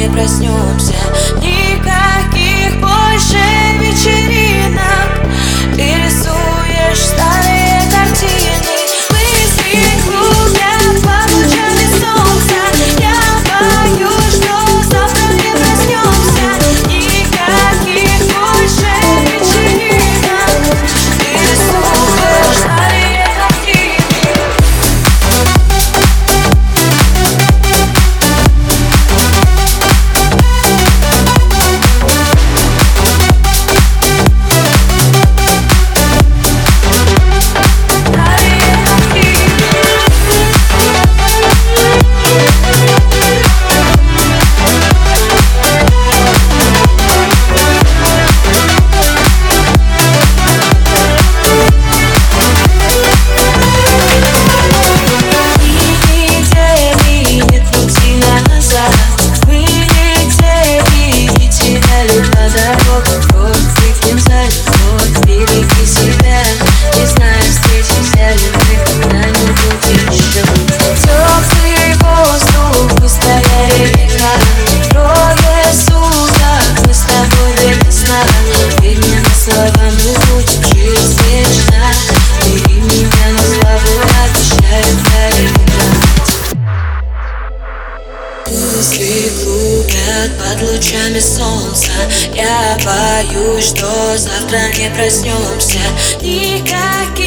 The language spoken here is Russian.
не проснемся. Мысли клубят под лучами солнца. Я боюсь, что завтра не проснемся. Никаких